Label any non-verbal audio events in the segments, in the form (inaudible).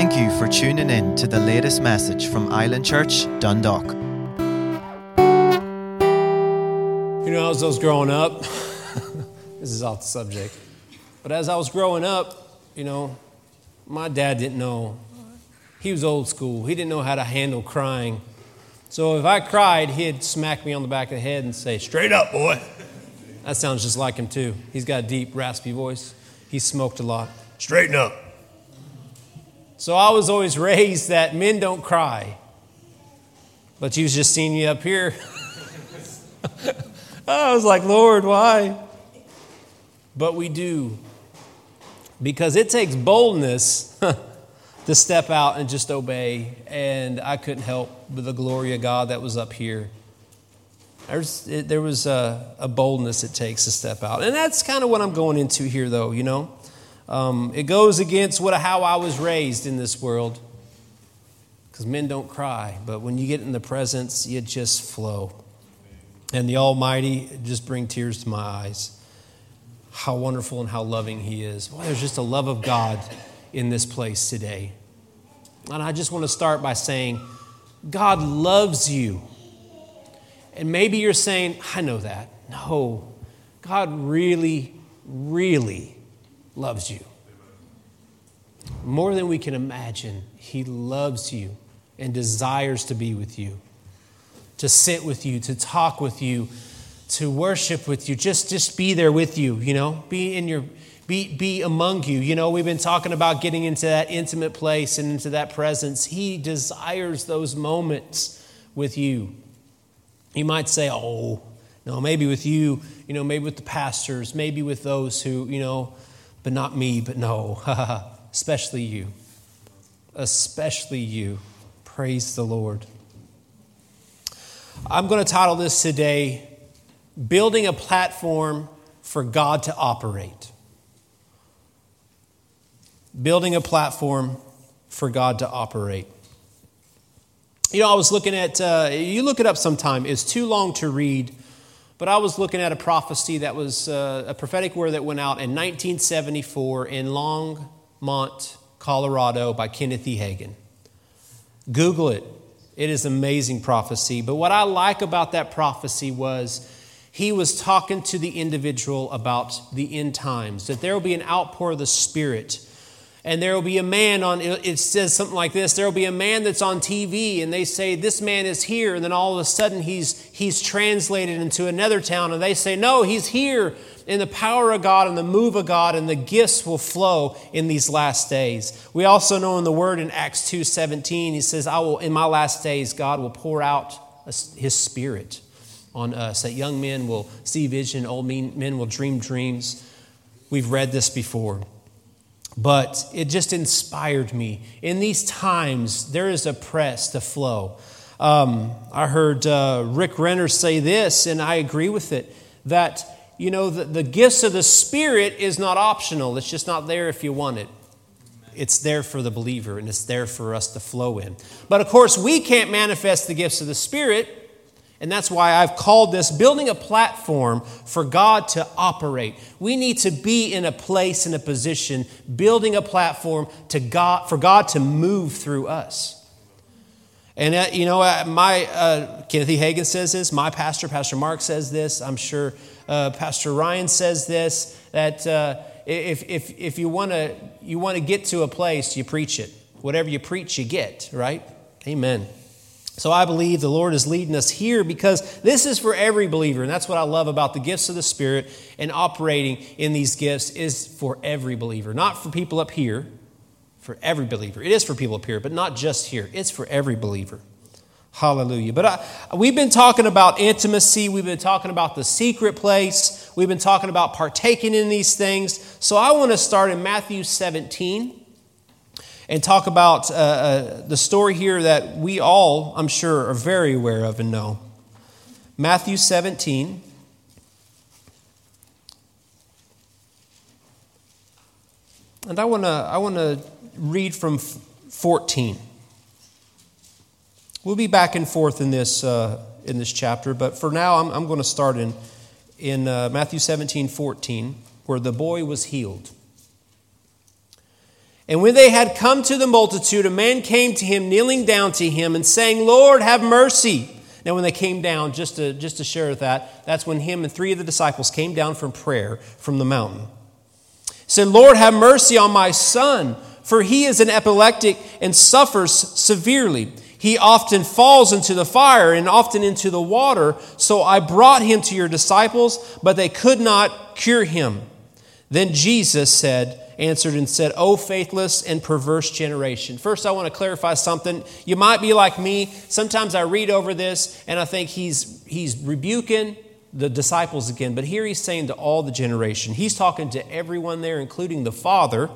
Thank you for tuning in to the latest message from Island Church, Dundalk. You know, as I was growing up, (laughs) this is off the subject, but as I was growing up, you know, my dad didn't know. He was old school. He didn't know how to handle crying. So if I cried, he'd smack me on the back of the head and say, Straight up, boy. That sounds just like him, too. He's got a deep, raspy voice. He smoked a lot. Straighten up. So I was always raised that men don't cry. But you was just seeing me up here. (laughs) I was like, Lord, why? But we do. Because it takes boldness (laughs) to step out and just obey. And I couldn't help but the glory of God that was up here. There's, there was a, a, boldness it takes to step out. And that's kind of what I'm going into here, though, you know. Um, it goes against what, how I was raised in this world. Because men don't cry, but when you get in the presence, you just flow. And the Almighty just bring tears to my eyes. How wonderful and how loving He is. Boy, there's just a love of God in this place today. And I just want to start by saying, God loves you. And maybe you're saying, I know that. No, God really, really loves you. More than we can imagine, He loves you and desires to be with you, to sit with you, to talk with you, to worship with you. Just, just be there with you, you know, be in your. Be, be among you. You know, we've been talking about getting into that intimate place and into that presence. He desires those moments with you. You might say, oh, no, maybe with you, you know, maybe with the pastors, maybe with those who, you know, but not me, but no, (laughs) especially you. Especially you. Praise the Lord. I'm going to title this today Building a Platform for God to Operate. Building a platform for God to operate. You know, I was looking at, uh, you look it up sometime, it's too long to read, but I was looking at a prophecy that was uh, a prophetic word that went out in 1974 in Longmont, Colorado by Kenneth E. Hagin. Google it. It is amazing prophecy. But what I like about that prophecy was he was talking to the individual about the end times, that there will be an outpour of the Spirit and there will be a man on it says something like this there will be a man that's on tv and they say this man is here and then all of a sudden he's he's translated into another town and they say no he's here. In the power of god and the move of god and the gifts will flow in these last days. We also know in the word in acts 2.17 he says i will in my last days god will pour out his spirit on us that young men will see vision old men will dream dreams. We've read this before but it just inspired me. In these times, there is a press to flow. Um, I heard uh, Rick Renner say this, and I agree with it that, you know, the, the gifts of the Spirit is not optional, it's just not there if you want it. It's there for the believer and it's there for us to flow in. But of course, we can't manifest the gifts of the Spirit and that's why I've called this building a platform for God to operate. We need to be in a place, in a position, building a platform to God, for God to move through us. And, uh, you know, uh, my, uh, Kenneth E. Hagin says this, my pastor, Pastor Mark, says this, I'm sure uh, Pastor Ryan says this, that uh, if, if, if you want to you wanna get to a place, you preach it. Whatever you preach, you get, right? Amen. So I believe the Lord is leading us here because this is for every believer. And that's what I love about the gifts of the Spirit and operating in these gifts is for every believer. Not for people up here, for every believer. It is for people up here, but not just here. It's for every believer. Hallelujah. But I, we've been talking about intimacy. We've been talking about the secret place. We've been talking about partaking in these things. So I want to start in Matthew 17 and talk about uh, uh, the story here that we all, I'm sure, are very aware of and know. Matthew 17. And I want to I want to read from 14. We'll be back and forth in this uh, in this chapter, but for now I'm, I'm going to start in in uh, Matthew 17, 14, where the boy was healed. And when they had come to the multitude, a man came to him, kneeling down to him, and saying, Lord, have mercy. Now, when they came down, just to, just to share that, that's when him and three of the disciples came down from prayer from the mountain. Said, Lord, have mercy on my son, for he is an epileptic and suffers severely. He often falls into the fire and often into the water. So I brought him to your disciples, but they could not cure him. Then Jesus said, answered and said, O faithless and perverse generation. First, I want to clarify something. You might be like me. Sometimes I read over this and I think he's, he's rebuking the disciples again, but here he's saying to all the generation. He's talking to everyone there, including the father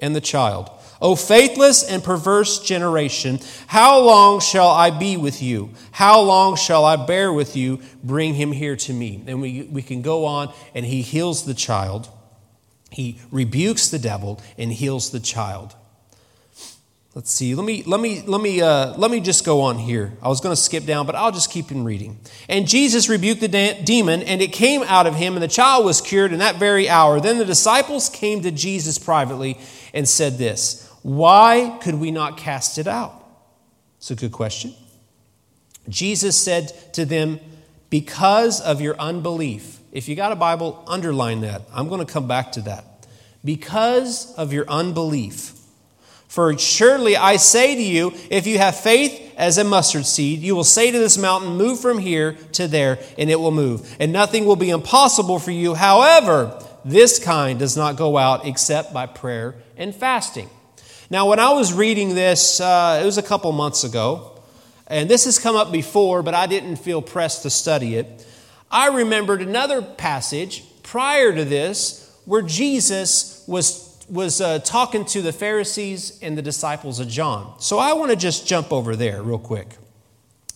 and the child. O faithless and perverse generation, how long shall I be with you? How long shall I bear with you? Bring him here to me. And we, we can go on, and he heals the child. He rebukes the devil and heals the child. Let's see. Let me let me let me uh, let me just go on here. I was going to skip down, but I'll just keep in reading. And Jesus rebuked the de- demon, and it came out of him, and the child was cured in that very hour. Then the disciples came to Jesus privately and said this why could we not cast it out? It's a good question. Jesus said to them, Because of your unbelief. If you got a Bible, underline that. I'm going to come back to that. Because of your unbelief. For surely I say to you, if you have faith as a mustard seed, you will say to this mountain, Move from here to there, and it will move. And nothing will be impossible for you. However, this kind does not go out except by prayer and fasting. Now, when I was reading this, uh, it was a couple months ago, and this has come up before, but I didn't feel pressed to study it. I remembered another passage prior to this where Jesus was, was uh, talking to the Pharisees and the disciples of John. So I want to just jump over there real quick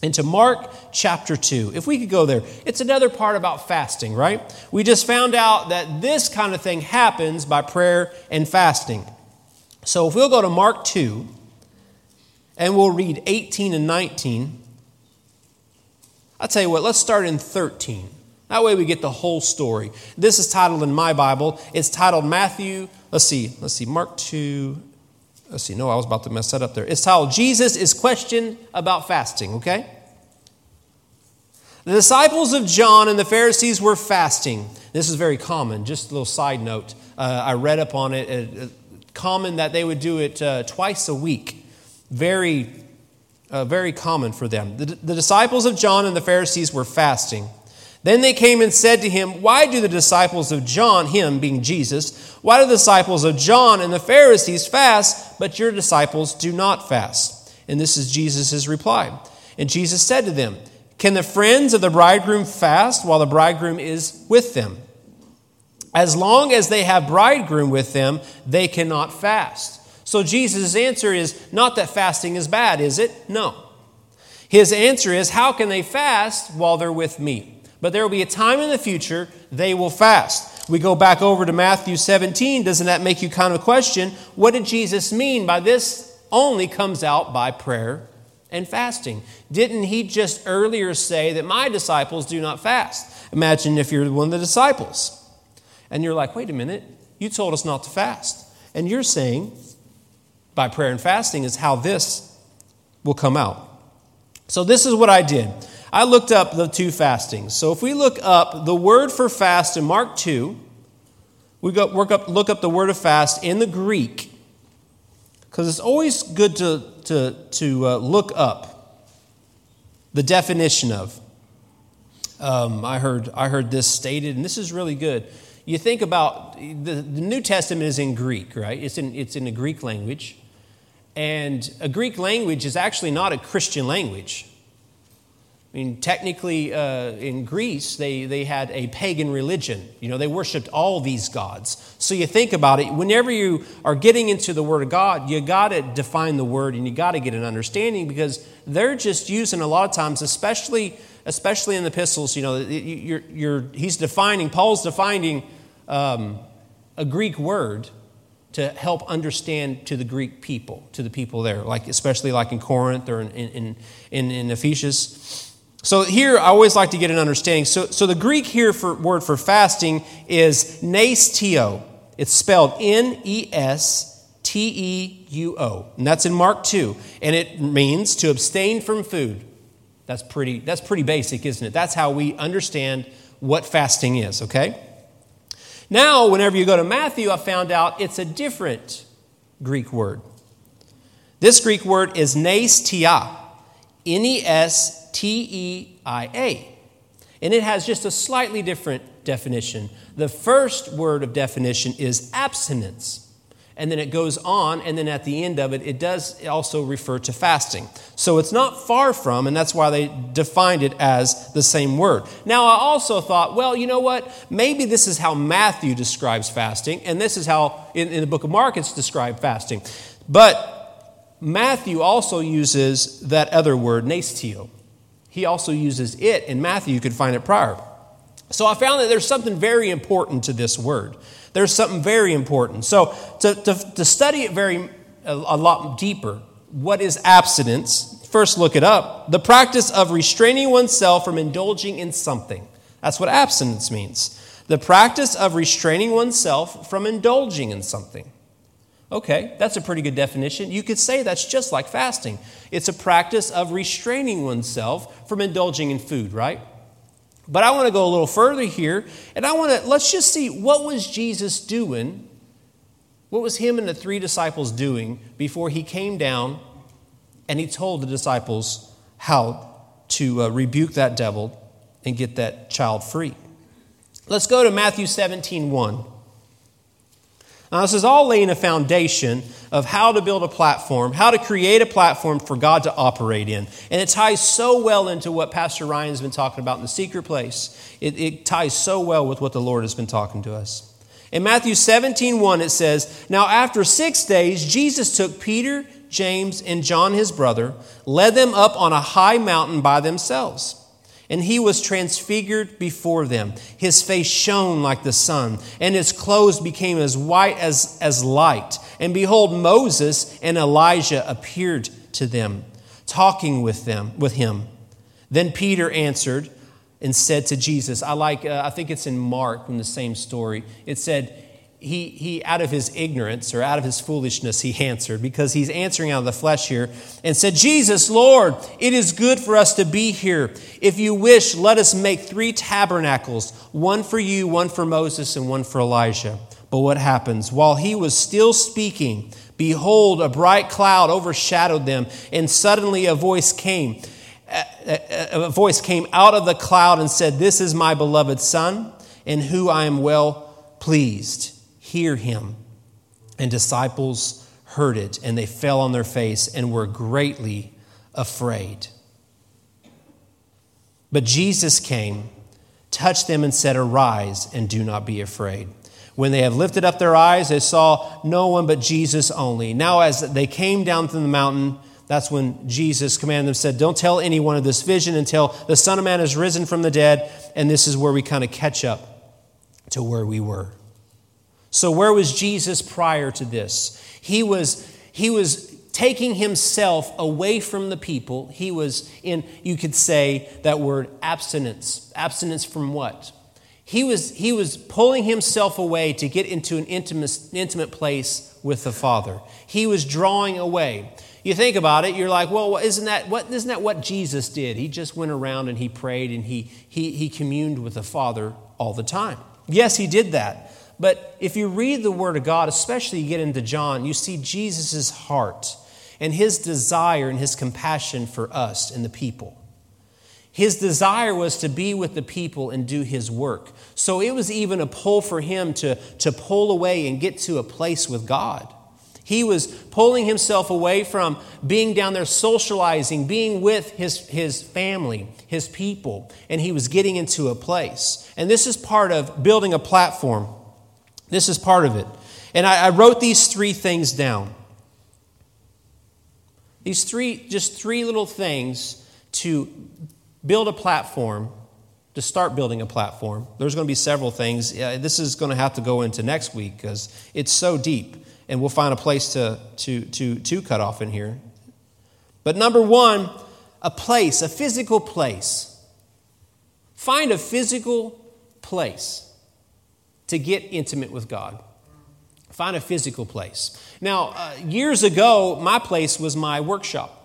into Mark chapter 2. If we could go there, it's another part about fasting, right? We just found out that this kind of thing happens by prayer and fasting. So if we'll go to Mark 2 and we'll read 18 and 19, I'll tell you what, let's start in 13. That way we get the whole story. This is titled in my Bible, it's titled Matthew, let's see, let's see, Mark 2. Let's see, no, I was about to mess that up there. It's titled Jesus is questioned about fasting, okay? The disciples of John and the Pharisees were fasting. This is very common. Just a little side note. Uh, I read up on it common that they would do it uh, twice a week. Very, uh, very common for them. The, the disciples of John and the Pharisees were fasting. Then they came and said to him, Why do the disciples of John, him being Jesus, why do the disciples of John and the Pharisees fast, but your disciples do not fast? And this is Jesus' reply. And Jesus said to them, Can the friends of the bridegroom fast while the bridegroom is with them? As long as they have bridegroom with them, they cannot fast. So Jesus' answer is not that fasting is bad, is it? No. His answer is, how can they fast while they're with me? But there will be a time in the future they will fast. We go back over to Matthew 17. Doesn't that make you kind of question? What did Jesus mean by this only comes out by prayer and fasting? Didn't he just earlier say that my disciples do not fast? Imagine if you're one of the disciples and you're like, wait a minute, you told us not to fast. And you're saying, by prayer and fasting, is how this will come out. So, this is what I did. I looked up the two fastings. So, if we look up the word for fast in Mark 2, we go, work up, look up the word of fast in the Greek, because it's always good to, to, to uh, look up the definition of. Um, I, heard, I heard this stated, and this is really good you think about the, the New Testament is in Greek, right? It's in, it's in the Greek language. And a Greek language is actually not a Christian language. I mean, technically, uh, in Greece, they, they had a pagan religion. You know, they worshiped all these gods. So you think about it, whenever you are getting into the Word of God, you got to define the Word and you got to get an understanding because they're just using a lot of times, especially, especially in the epistles, you know, you're, you're, he's defining, Paul's defining um, a Greek word to help understand to the Greek people, to the people there, like especially like in Corinth or in, in, in, in Ephesus. So here, I always like to get an understanding. So, so the Greek here for word for fasting is nestio. It's spelled N E S T E U O. And that's in Mark 2. And it means to abstain from food. That's pretty, that's pretty basic, isn't it? That's how we understand what fasting is, okay? Now, whenever you go to Matthew, I found out it's a different Greek word. This Greek word is nestia, N E S T E I A. And it has just a slightly different definition. The first word of definition is abstinence. And then it goes on, and then at the end of it, it does also refer to fasting. So it's not far from, and that's why they defined it as the same word. Now, I also thought, well, you know what? Maybe this is how Matthew describes fasting, and this is how in, in the book of Mark it's described fasting. But Matthew also uses that other word, nastio. He also uses it in Matthew. You could find it prior. So I found that there's something very important to this word. There's something very important. So to, to, to study it very a, a lot deeper, what is abstinence? First, look it up. The practice of restraining oneself from indulging in something. That's what abstinence means. The practice of restraining oneself from indulging in something. Okay, that's a pretty good definition. You could say that's just like fasting. It's a practice of restraining oneself from indulging in food, right? But I want to go a little further here, and I want to let's just see what was Jesus doing? What was him and the three disciples doing before he came down and he told the disciples how to uh, rebuke that devil and get that child free? Let's go to Matthew 17 1. Now, this is all laying a foundation of how to build a platform, how to create a platform for God to operate in. And it ties so well into what Pastor Ryan's been talking about in the secret place. It, it ties so well with what the Lord has been talking to us. In Matthew 17 1, it says, Now after six days, Jesus took Peter, James, and John, his brother, led them up on a high mountain by themselves. And he was transfigured before them. His face shone like the sun, and his clothes became as white as, as light. And behold, Moses and Elijah appeared to them, talking with them with him. Then Peter answered and said to Jesus, I like, uh, I think it's in Mark from the same story. It said, he, he, out of his ignorance or out of his foolishness, he answered because he's answering out of the flesh here and said, Jesus, Lord, it is good for us to be here. If you wish, let us make three tabernacles one for you, one for Moses, and one for Elijah. But what happens? While he was still speaking, behold, a bright cloud overshadowed them, and suddenly a voice came. A, voice came out of the cloud and said, This is my beloved Son, in whom I am well pleased hear him. And disciples heard it, and they fell on their face and were greatly afraid. But Jesus came, touched them, and said, Arise and do not be afraid. When they have lifted up their eyes, they saw no one but Jesus only. Now, as they came down from the mountain, that's when Jesus commanded them, said, Don't tell anyone of this vision until the Son of Man is risen from the dead. And this is where we kind of catch up to where we were. So, where was Jesus prior to this? He was, he was taking himself away from the people. He was in, you could say that word, abstinence. Abstinence from what? He was, he was pulling himself away to get into an intimate, intimate place with the Father. He was drawing away. You think about it, you're like, well, isn't that what, isn't that what Jesus did? He just went around and he prayed and he, he, he communed with the Father all the time. Yes, he did that. But if you read the Word of God, especially you get into John, you see Jesus' heart and his desire and his compassion for us and the people. His desire was to be with the people and do his work. So it was even a pull for him to, to pull away and get to a place with God. He was pulling himself away from being down there socializing, being with his, his family, his people, and he was getting into a place. And this is part of building a platform this is part of it. And I, I wrote these three things down. These three, just three little things to build a platform, to start building a platform. There's going to be several things. This is going to have to go into next week because it's so deep, and we'll find a place to, to, to, to cut off in here. But number one, a place, a physical place. Find a physical place to get intimate with God. Find a physical place. Now, uh, years ago, my place was my workshop.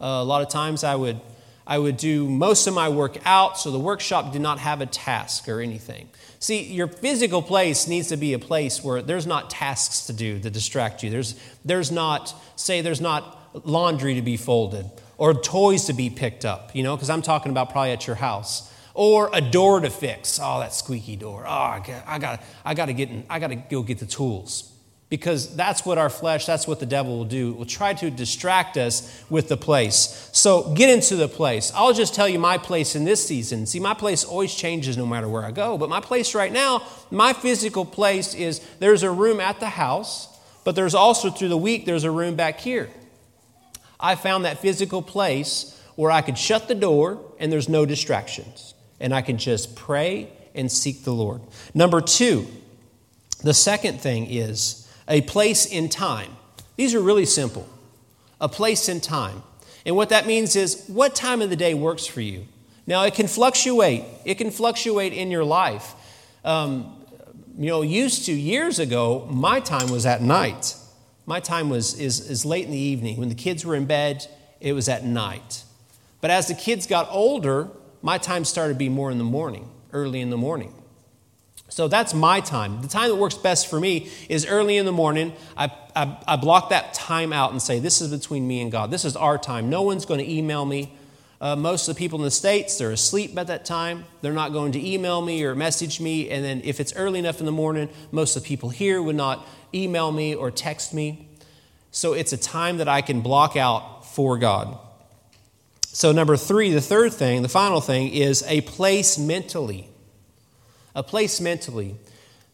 Uh, a lot of times I would, I would do most of my work out, so the workshop did not have a task or anything. See, your physical place needs to be a place where there's not tasks to do to distract you. There's, there's not, say, there's not laundry to be folded or toys to be picked up, you know, because I'm talking about probably at your house. Or a door to fix. Oh, that squeaky door. Oh, I got, I got, to get, in, I got to go get the tools because that's what our flesh, that's what the devil will do. It will try to distract us with the place. So get into the place. I'll just tell you my place in this season. See, my place always changes no matter where I go, but my place right now, my physical place is there's a room at the house, but there's also through the week, there's a room back here. I found that physical place where I could shut the door and there's no distractions, and I can just pray and seek the Lord. Number two, the second thing is, a place in time. These are really simple. A place in time. And what that means is what time of the day works for you. Now, it can fluctuate. It can fluctuate in your life. Um, you know, used to years ago, my time was at night. My time was is, is late in the evening. When the kids were in bed, it was at night. But as the kids got older, my time started to be more in the morning, early in the morning. So that's my time. The time that works best for me is early in the morning. I, I, I, block that time out and say, This is between me and God. This is our time. No one's going to email me. Uh, most of the people in the States, they're asleep at that time. They're not going to email me or message me. And then if it's early enough in the morning, most of the people here would not email me or text me. So it's a time that I can block out for God. So, number three, the third thing, the final thing, is a place mentally a place mentally.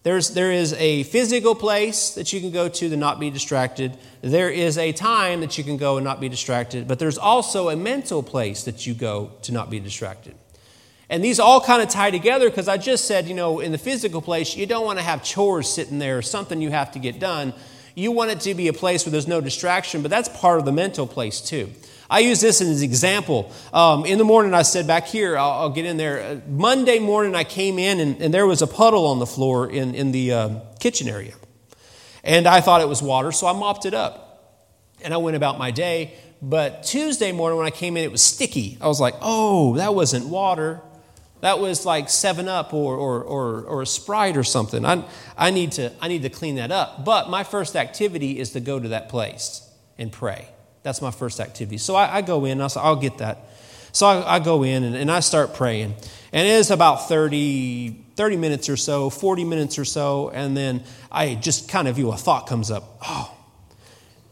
There's, there is a physical place that you can go to to not be distracted. There is a time that you can go and not be distracted. But there's also a mental place that you go to not be distracted. And these all kind of tie together because I just said, you know, in the physical place, you don't want to have chores sitting there, or something you have to get done. You want it to be a place where there's no distraction, but that's part of the mental place too. I use this as an example. Um, in the morning, I said back here, I'll, I'll, get in there. Uh, Monday morning, I came in and, and, there was a puddle on the floor in, in the uh, kitchen area. And I thought it was water, so I mopped it up. And I went about my day. But Tuesday morning, when I came in, it was sticky. I was like, oh, that wasn't water. That was like 7 Up or, or, or, or a Sprite or something. I, I, need to, I need to clean that up. But my first activity is to go to that place and pray. That's my first activity. So I, I go in, I say, I'll get that. So I, I go in and, and, I start praying. And it is about 30, 30 minutes or so, 40 minutes or so. And then I just kind of, you know, a thought comes up. Oh,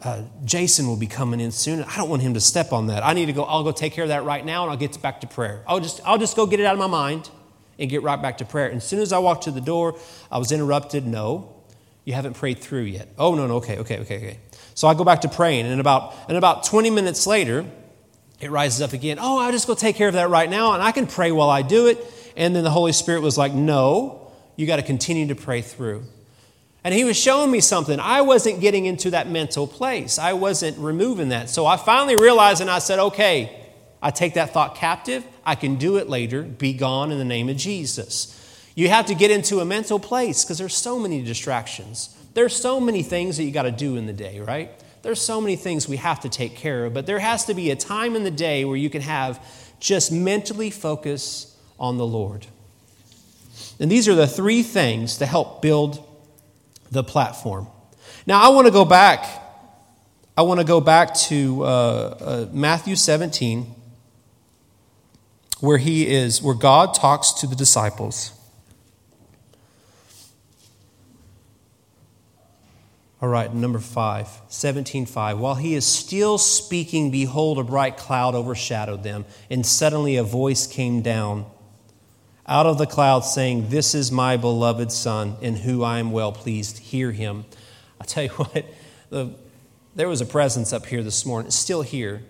uh, Jason will be coming in soon. I don't want him to step on that. I need to go, I'll go take care of that right now and I'll get back to prayer. I'll just, I'll just go get it out of my mind and get right back to prayer. And as soon as I walked to the door, I was interrupted. No, you haven't prayed through yet. Oh, no, no, okay, okay, okay, okay. So I go back to praying, and about, and about 20 minutes later, it rises up again. Oh, I'll just go take care of that right now, and I can pray while I do it. And then the Holy Spirit was like, No, you got to continue to pray through. And he was showing me something. I wasn't getting into that mental place, I wasn't removing that. So I finally realized, and I said, Okay, I take that thought captive. I can do it later. Be gone in the name of Jesus. You have to get into a mental place because there's so many distractions. There's so many things that you got to do in the day, right? There's so many things we have to take care of, but there has to be a time in the day where you can have just mentally focus on the Lord. And these are the three things to help build the platform. Now, I want to go back. I want to go back to uh, uh, Matthew 17, where he is, where God talks to the disciples. All right, number five, 17.5. While he is still speaking, behold, a bright cloud overshadowed them, and suddenly a voice came down out of the cloud saying, This is my beloved Son, in whom I am well pleased. Hear him. i tell you (laughs) what, the, there was a presence up here this morning. It's still here.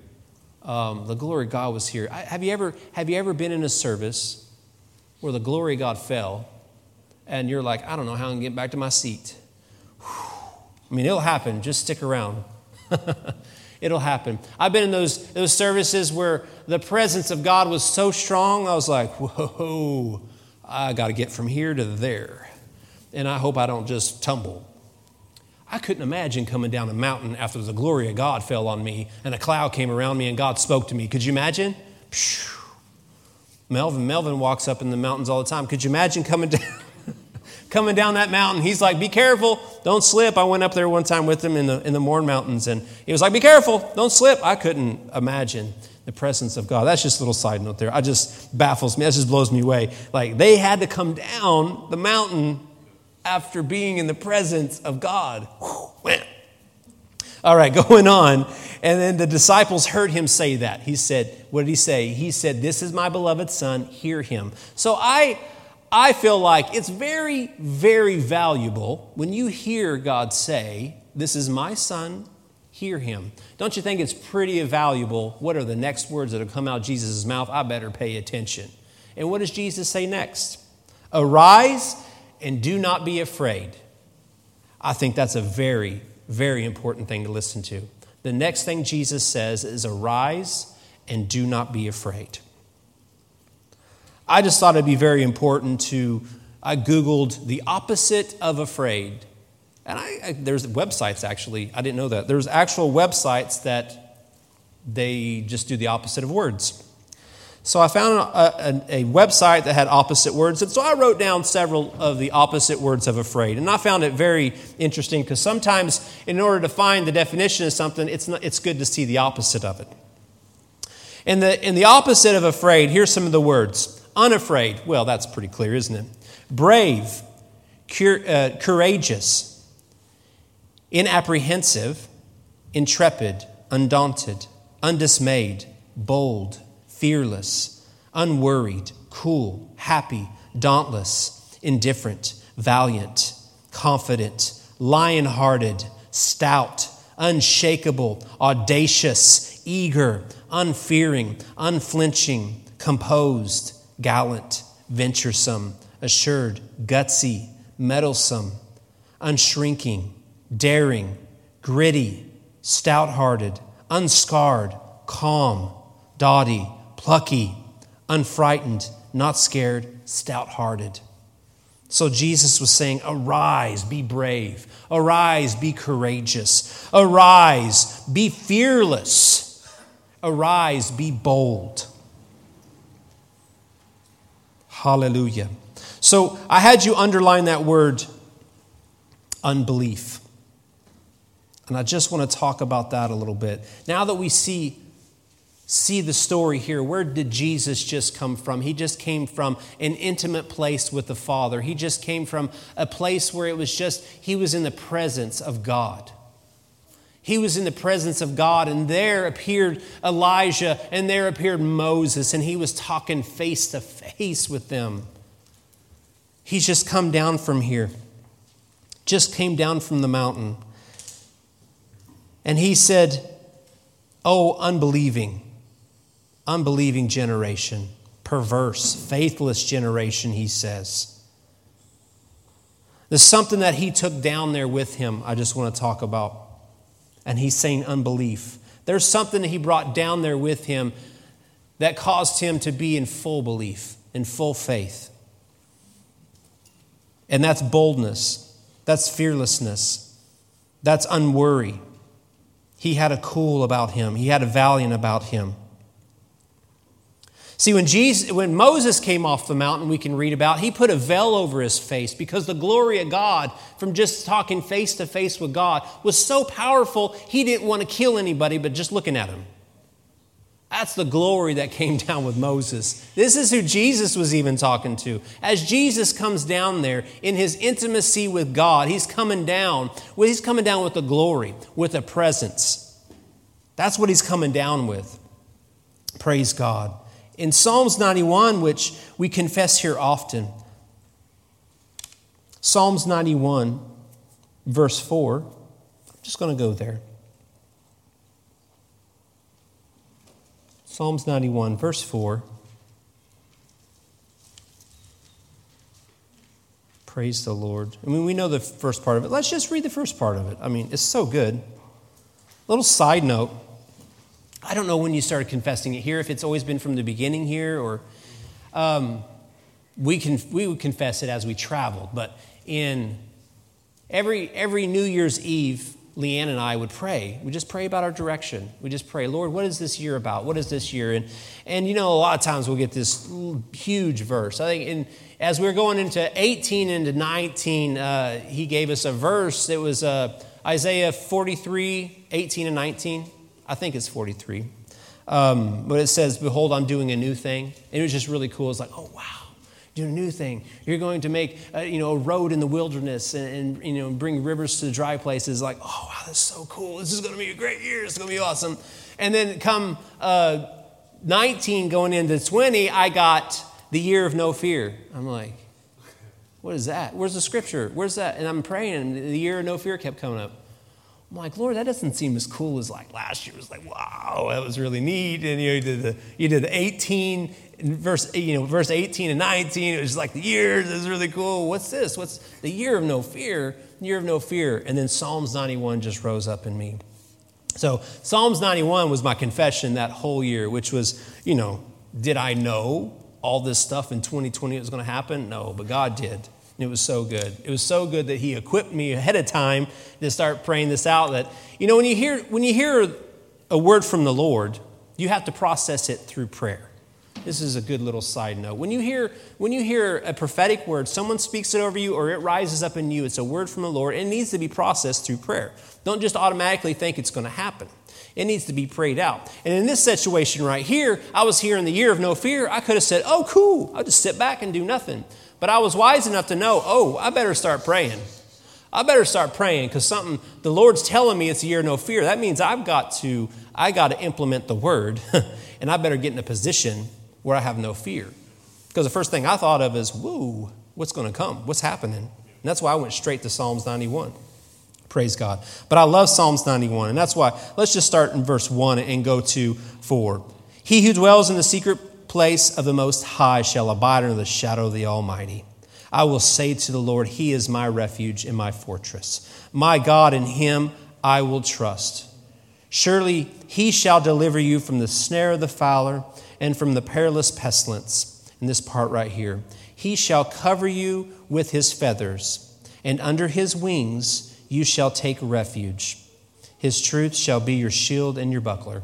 Um, the glory of God was here. I, have, you ever, have you ever been in a service where the glory of God fell, and you're like, I don't know how I'm going to get back to my seat? I mean, it'll happen. Just stick around. (laughs) it'll happen. I've been in those, those services where the presence of God was so strong, I was like, whoa, I got to get from here to there. And I hope I don't just tumble. I couldn't imagine coming down a mountain after the glory of God fell on me and a cloud came around me and God spoke to me. Could you imagine? Melvin, Melvin walks up in the mountains all the time. Could you imagine coming (laughs) down, coming down that mountain? He's like, "Be careful, don't slip." I went up there one time with him in the in the Mourne Mountains, and he was like, "Be careful, don't slip." I couldn't imagine the presence of God. That's just a little side note there. I just baffles me. That just blows me away. Like they had to come down the mountain after being in the presence of God. Whew, All right, (laughs) going on. And then the disciples heard him say that. He said, What did he say? He said, This is my beloved son, hear him. So I, I feel like it's very, very valuable when you hear God say, This is my son, hear him. Don't you think it's pretty valuable? What are the next words that will come out of Jesus' mouth? I better pay attention. And what does Jesus say next? Arise and do not be afraid. I think that's a very, very important thing to listen to. The next thing Jesus says is arise and do not be afraid. I just thought it'd be very important to, I Googled the opposite of afraid. And I, I, there's websites actually, I didn't know that. There's actual websites that they just do the opposite of words. So I found a, a, a, website that had opposite words. And so I wrote down several of the opposite words of afraid. And I found it very interesting because sometimes, in order to find the definition of something, it's, not, it's good to see the opposite of it. In the, in the opposite of afraid, here's some of the words unafraid. Well, that's pretty clear, isn't it? Brave, cur, uh, courageous, inapprehensive, intrepid, undaunted, undismayed, bold fearless, unworried, cool, happy, dauntless, indifferent, valiant, confident, lion hearted, stout, unshakable, audacious, eager, unfearing, unflinching, composed, gallant, venturesome, assured, gutsy, mettlesome, unshrinking, daring, gritty, stout hearted, unscarred, calm, doughty, plucky, unfrightened, not scared, stout hearted. So Jesus was saying, Arise, be brave. Arise, be courageous. Arise, be fearless. Arise, be bold. Hallelujah. So I had you underline that word unbelief. And I just want to talk about that a little bit. Now that we see see the story here. Where did Jesus just come from? He just came from an intimate place with the Father. He just came from a place where it was just, he was in the presence of God. He was in the presence of God, and there appeared Elijah, and there appeared Moses, and he was talking face to face with them. He's just come down from here, just came down from the mountain. And he said, Oh, unbelieving unbelieving generation, perverse, faithless generation, he says. There's something that he took down there with him, I just want to talk about. And he's saying unbelief. There's something that he brought down there with him that caused him to be in full belief, in full faith. And that's boldness, that's fearlessness, that's unworry. He had a cool about him, he had a valiant about him. See, when, Jesus, when Moses came off the mountain, we can read about, he put a veil over his face because the glory of God from just talking face to face with God was so powerful, he didn't want to kill anybody but just looking at him. That's the glory that came (laughs) down with Moses. This is who Jesus was even talking to. As Jesus comes down there in his intimacy with God, he's coming down. Well, he's coming down with the glory, with a presence. That's what he's coming down with. Praise God. In Psalms 91, which we confess here often, Psalms 91, verse 4, I'm just going to go there. Psalms 91, verse 4. Praise the Lord. I mean, we know the first part of it. Let's just read the first part of it. I mean, it's so good. Little side note I don't know when you started confessing it here, if it's always been from the beginning here, or um, we, can, we would confess it as we traveled. But in every, every New Year's Eve, Leanne and I would pray. We just pray about our direction. We just pray, Lord, what is this year about? What is this year? And, and you know, a lot of times we'll get this huge verse. I think in, as we are going into 18 into 19, uh, he gave us a verse. It was uh, Isaiah 43, 18 and 19. I think it's 43. Um, but it says, Behold, I'm doing a new thing. And it was just really cool. It's like, oh, wow doing a new thing. You're going to make a, uh, you know, a road in the wilderness and, and, you know, bring rivers to dry places. Like, oh, wow, that's so cool. This is going to be a great year. It's going to be awesome. And then come uh, 19 going into 20, I got the year of no fear. I'm like, what is that? Where's the scripture? Where's that? And I'm praying, and the year of no fear kept coming up. I'm like, Lord, that doesn't seem as cool as like last year. It was like, wow, that was really neat. And you, know, you did the you did the 18 verse, you know, verse 18 and 19. It was like the years. It was really cool. What's this? What's the year of no fear? Year of no fear. And then Psalms 91 just rose up in me. So Psalms 91 was my confession that whole year, which was, you know, did I know all this stuff in 2020 was going to happen? No, but God did. It was so good. It was so good that he equipped me ahead of time to start praying this out. That, you know, when you hear, when you hear a word from the Lord, you have to process it through prayer. This is a good little side note. When you hear, when you hear a prophetic word, someone speaks it over you or it rises up in you, it's a word from the Lord. It needs to be processed through prayer. Don't just automatically think it's going to happen. It needs to be prayed out. And in this situation right here, I was here in the year of no fear. I could have said, oh, cool, I'll just sit back and do nothing. But I was wise enough to know, oh, I better start praying. I better start praying because something the Lord's telling me it's a year of no fear. That means I've got to, I got to implement the word, (laughs) and I better get in a position where I have no fear. Because the first thing I thought of is, whoa, what's going to come? What's happening? And that's why I went straight to Psalms 91. Praise God. But I love Psalms 91, and that's why let's just start in verse 1 and go to 4. He who dwells in the secret place of the Most High shall abide under the shadow of the Almighty. I will say to the Lord, He is my refuge and my fortress. My God, in Him I will trust. Surely He shall deliver you from the snare of the fowler and from the perilous pestilence. In this part right here, He shall cover you with His feathers, and under His wings you shall take refuge. His truth shall be your shield and your buckler.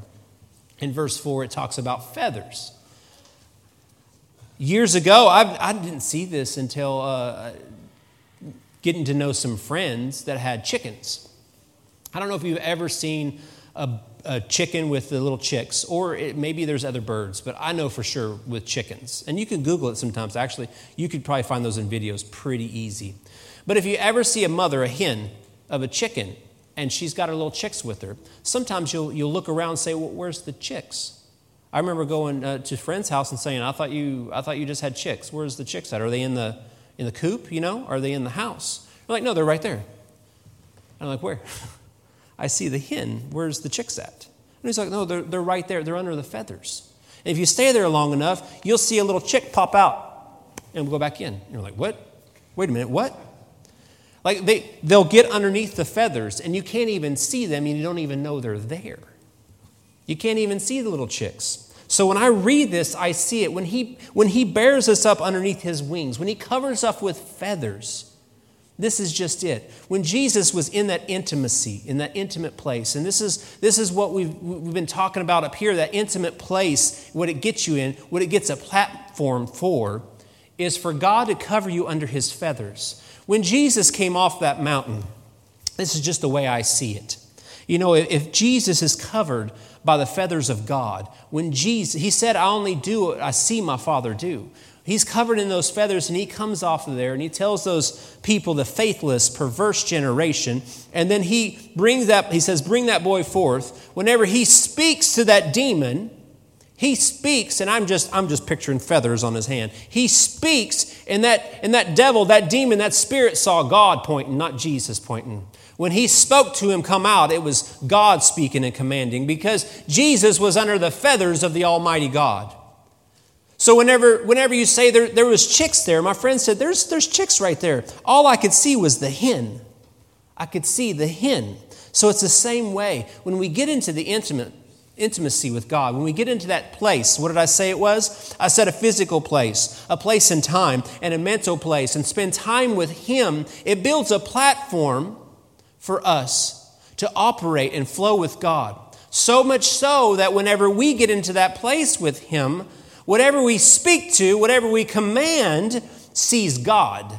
In verse 4, it talks about feathers. Years ago, I, I didn't see this until uh, getting to know some friends that had chickens. I don't know if you've ever seen a, a chicken with the little chicks, or it, maybe there's other birds, but I know for sure with chickens. And you can Google it sometimes. Actually, you could probably find those in videos pretty easy. But if you ever see a mother, a hen of a chicken, and she's got her little chicks with her, sometimes you'll, you'll look around and say, well, Where's the chicks? I remember going uh, to a friend's house and saying, I thought, you, I thought you just had chicks. Where's the chicks at? Are they in the, in the coop, you know? Are they in the house? They're like, no, they're right there. And I'm like, where? (laughs) I see the hen. Where's the chicks at? And he's like, no, they're, they're right there. They're under the feathers. And if you stay there long enough, you'll see a little chick pop out and we'll go back in. And you're like, what? Wait a minute, what? Like they, they'll get underneath the feathers and you can't even see them and you don't even know they're there. You can't even see the little chicks. So when I read this, I see it. When he, when he bears us up underneath his wings, when he covers us up with feathers, this is just it. When Jesus was in that intimacy, in that intimate place, and this is, this is what we've, we've been talking about up here that intimate place, what it gets you in, what it gets a platform for, is for God to cover you under his feathers. When Jesus came off that mountain, this is just the way I see it. You know, if Jesus is covered by the feathers of God. When Jesus, he said, I only do what I see my Father do. He's covered in those feathers and he comes off of there and he tells those people, the faithless, perverse generation, and then he brings that, he says, Bring that boy forth. Whenever he speaks to that demon, he speaks, and I'm just, I'm just picturing feathers on his hand. He speaks, and that, and that devil, that demon, that spirit saw God pointing, not Jesus pointing. When he spoke to him come out, it was God speaking and commanding because Jesus was under the feathers of the Almighty God. So whenever, whenever you say there, there was chicks there, my friend said, there's, there's chicks right there. All I could see was the hen. I could see the hen. So it's the same way. When we get into the intimate, intimacy with God. When we get into that place, what did I say it was? I said a physical place, a place in time, and a mental place, and spend time with Him. It builds a platform for us to operate and flow with God. So much so that whenever we get into that place with Him, whatever we speak to, whatever we command, sees God.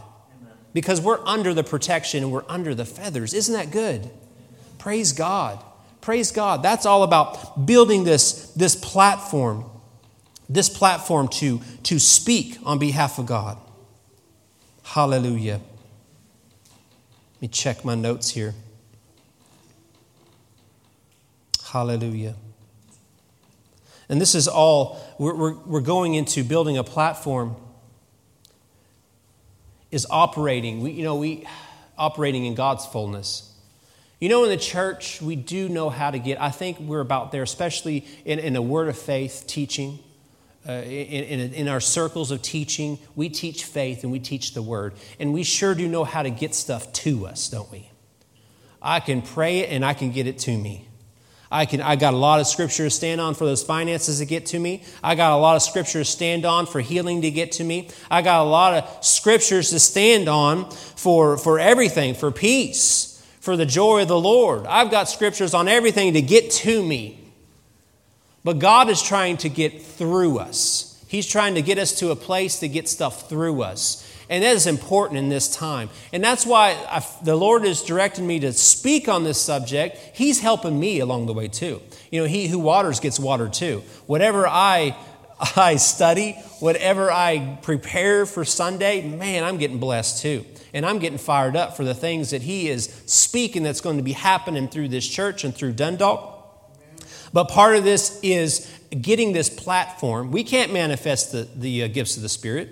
Because we're under the protection and we're under the feathers. Isn't that good? Praise God. Praise God. That's all about building this, this platform, this platform to, to speak on behalf of God. Hallelujah. Let me check my notes here. Hallelujah. And this is all, we're, we're, we're going into building a platform, is operating. We, you know, we operating in God's fullness. You know, in the church, we do know how to get, I think we're about there, especially in, in a word of faith teaching. Uh, in, in, in, our circles of teaching, we teach faith and we teach the word. And we sure do know how to get stuff to us, don't we? I can pray it and I can get it to me. I, can, I got a lot of scripture to stand on for those finances to get to me. I got a lot of scripture to stand on for healing to get to me. I got a lot of scriptures to stand on for, for everything, for peace for the joy of the Lord. I've got scriptures on everything to get to me. But God is trying to get through us. He's trying to get us to a place to get stuff through us. And that is important in this time. And that's why I, the Lord is directing me to speak on this subject. He's helping me along the way too. You know, he who waters gets watered too. Whatever I (laughs) I study, whatever I prepare for Sunday, man, I'm getting blessed too. And I'm getting fired up for the things that he is speaking that's going to be happening through this church and through Dundalk. But part of this is getting this platform. We can't manifest the, the uh, gifts of the Spirit,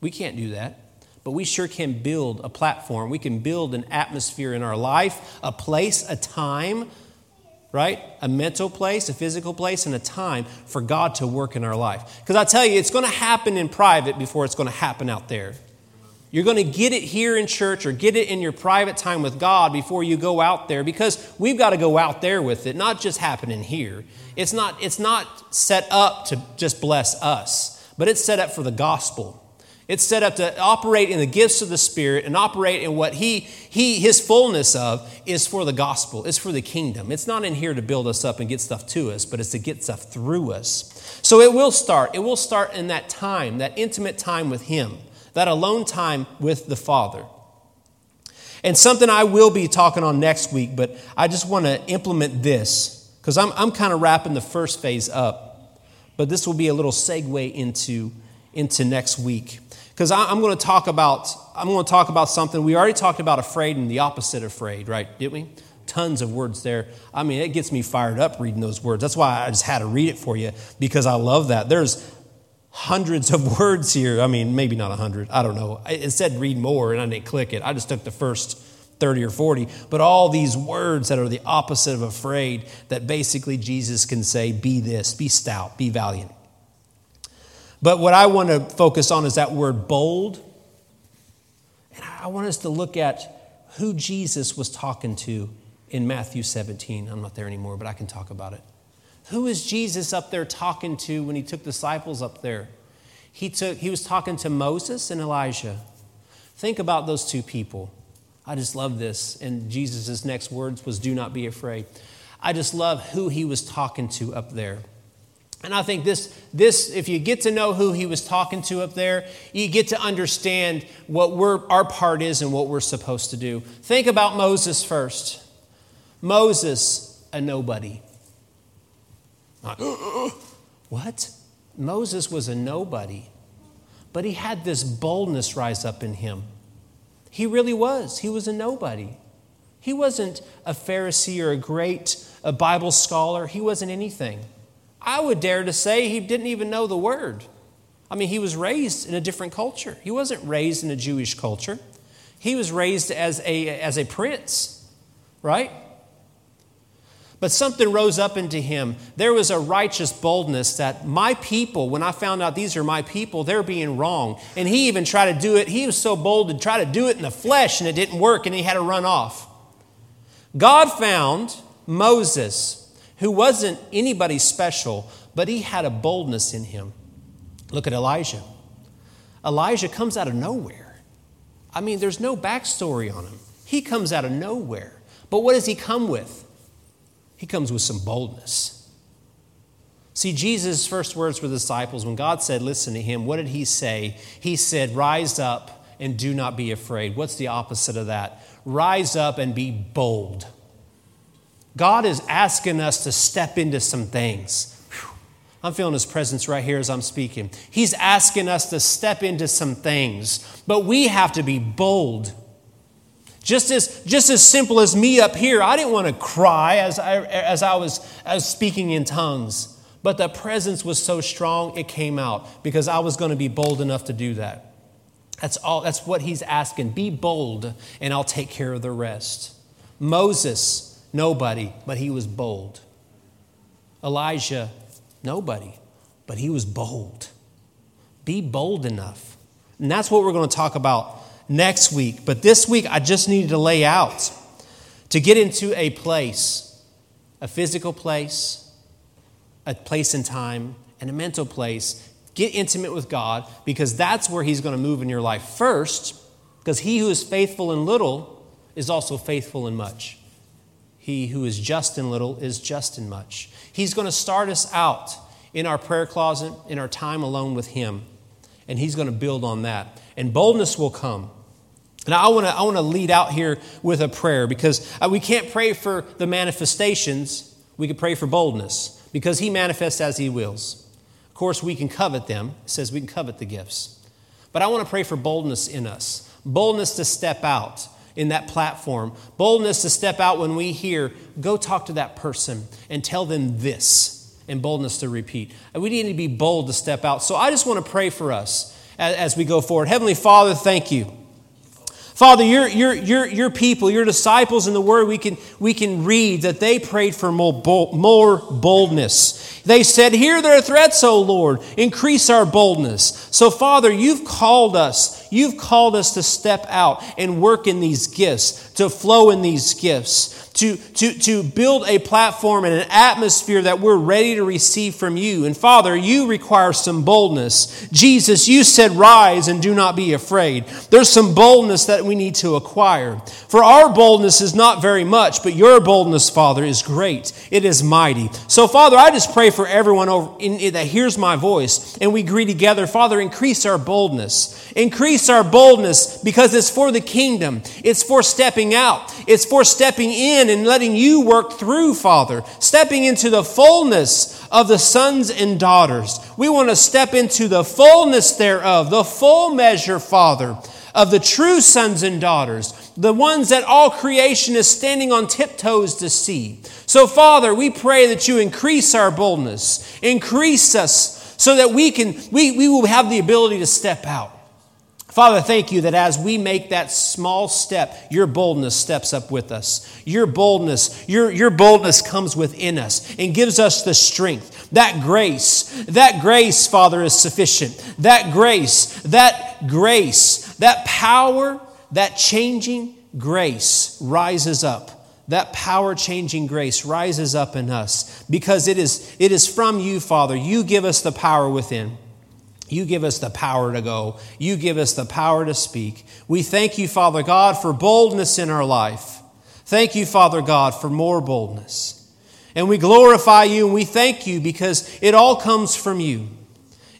we can't do that. But we sure can build a platform. We can build an atmosphere in our life, a place, a time, right? A mental place, a physical place, and a time for God to work in our life. Because I tell you, it's going to happen in private before it's going to happen out there. You're going to get it here in church or get it in your private time with God before you go out there because we've got to go out there with it, not just happening here. It's not, it's not set up to just bless us, but it's set up for the gospel. It's set up to operate in the gifts of the Spirit and operate in what he, he, His fullness of is for the gospel. It's for the kingdom. It's not in here to build us up and get stuff to us, but it's to get stuff through us. So it will start. It will start in that time, that intimate time with Him that alone time with the Father. And something I will be talking on next week, but I just want to implement this because I'm, I'm kind of wrapping the first phase up. But this will be a little segue into, into next week. Because I'm going to talk about I'm going to talk about something we already talked about afraid and the opposite of afraid, right? Did we? Tons of words there. I mean, it gets me fired up reading those words. That's why I just had to read it for you because I love that. There's hundreds of (laughs) words here. I mean, maybe not a hundred. I don't know. It said read more, and I didn't click it. I just took the first 30 or 40. But all these words that are the opposite of afraid, that basically Jesus can say, be this, be stout, be valiant. But what I want to focus on is that word bold. And I want us to look at who Jesus was talking to in Matthew 17. I'm not there anymore, but I can talk about it. Who is Jesus up there talking to when he took disciples up there? He, took, he was talking to Moses and Elijah. Think about those two people. I just love this. And Jesus' next words was, Do not be afraid. I just love who he was talking to up there. And I think this, this, if you get to know who he was talking to up there, you get to understand what we're, our part is and what we're supposed to do. Think about Moses first. Moses, a nobody. (gasps) What? Moses was a nobody, but he had this boldness rise up in him. He really was. He was a nobody. He wasn't a Pharisee or a great a Bible scholar. He wasn't anything. I would dare to say he didn't even know the word. I mean, he was raised in a different culture. He wasn't raised in a Jewish culture. He was raised as a, as a prince, right? But something rose up into him. There was a righteous boldness that my people, when I found out these are my people, they're being wrong. And he even tried to do it. He was so bold to try to do it in the flesh, and it didn't work, and he had to run off. God found Moses who wasn't anybody special, but he had a boldness in him. Look at Elijah. Elijah comes out of nowhere. I mean, there's no backstory on him. He comes out of nowhere. But what does he come with? He comes with some boldness. See, Jesus' first words for the disciples, when God said, Listen to him, what did he say? He said, Rise up and do not be afraid. What's the opposite of that? Rise up and be bold. God is asking us to step into some things. I'm feeling his presence right here as I'm speaking. He's asking us to step into some things, but we have to be bold. Just as, just as simple as me up here, I didn't want to cry as I, as I was as speaking in tongues, but the presence was so strong it came out because I was going to be bold enough to do that. That's all. That's what he's asking. Be bold, and I'll take care of the rest. Moses, nobody, but he was bold. Elijah, Nobody. But he was bold. Be bold enough. And that's what we're going to talk about next week. But this week, I just needed to lay out to get into a place, a physical place, a place in time, and a mental place. Get intimate with God because that's where He's going to move in your life first, because He who is faithful in little is also faithful in much. He who is just in little is just in much. He's going to start us out in our prayer closet, in our time alone with Him, and He's going to build on that. And boldness will come. Now, I want to I want to lead out here with a prayer because uh, we can't pray for the manifestations. We can pray for boldness because He manifests as He wills. Of course, we can covet them. It says we can covet the gifts. But I want to pray for boldness in us boldness to step out in that platform. Boldness to step out when we hear, go talk to that person and tell them this, and boldness to repeat. We need to be bold to step out. So I just want to pray for us as, we go forward. Heavenly Father, thank you. Father, your, your, your, your people, your disciples in the Word, we can, we can read that they prayed for more, more boldness. They said, Hear their threats, O Lord, increase our boldness. So, Father, you've called us. You've called us to step out and work in these gifts, to flow in these gifts to, to, to build a platform and an atmosphere that we're ready to receive from you. And Father, you require some boldness. Jesus, you said, Rise and do not be afraid. There's some boldness that we need to acquire. For our boldness is not very much, but your boldness, Father, is great. It is mighty. So, Father, I just pray for everyone over in, that hears my voice and we agree together. Father, increase our boldness. Increase our boldness because it's for the kingdom, it's for stepping out, it's for stepping in in and letting you work through, Father, stepping into the fullness of the sons and daughters. We want to step into the fullness thereof, the full measure, Father, of the true sons and daughters, the ones that all creation is standing on tiptoes to see. So, Father, we pray that you increase our boldness, increase us so that we can we, we will have the ability to step out. Father, thank you that as we make that small step, your boldness steps up with us. Your boldness, your, your boldness comes within us and gives us the strength. That grace, that grace, Father, is sufficient. That grace, that grace, that power, that changing grace rises up. That power changing grace rises up in us because it is, it is from you, Father. You give us the power within. You give us the power to go. You give us the power to speak. We thank you, Father God, for boldness in our life. Thank you, Father God, for more boldness. And we glorify you and we thank you because it all comes from you.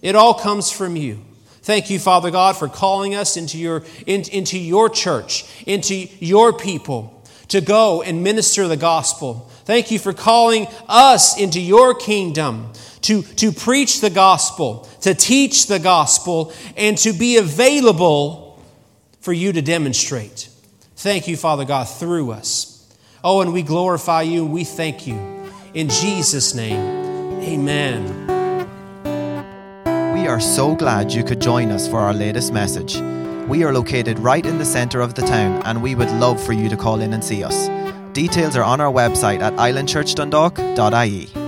It all comes from you. Thank you, Father God, for calling us into your, in, into your church, into your people to go and minister the gospel. Thank you for calling us into your kingdom to, to preach the gospel, to teach the gospel, and to be available for you to demonstrate. Thank you, Father God, through us. Oh, and we glorify you we thank you. In Jesus' name, amen. We are so glad you could join us for our latest message. We are located right in the centre of the town and we would love for you to call in and see us. Details are on our website at islandchurchdundalk.ie.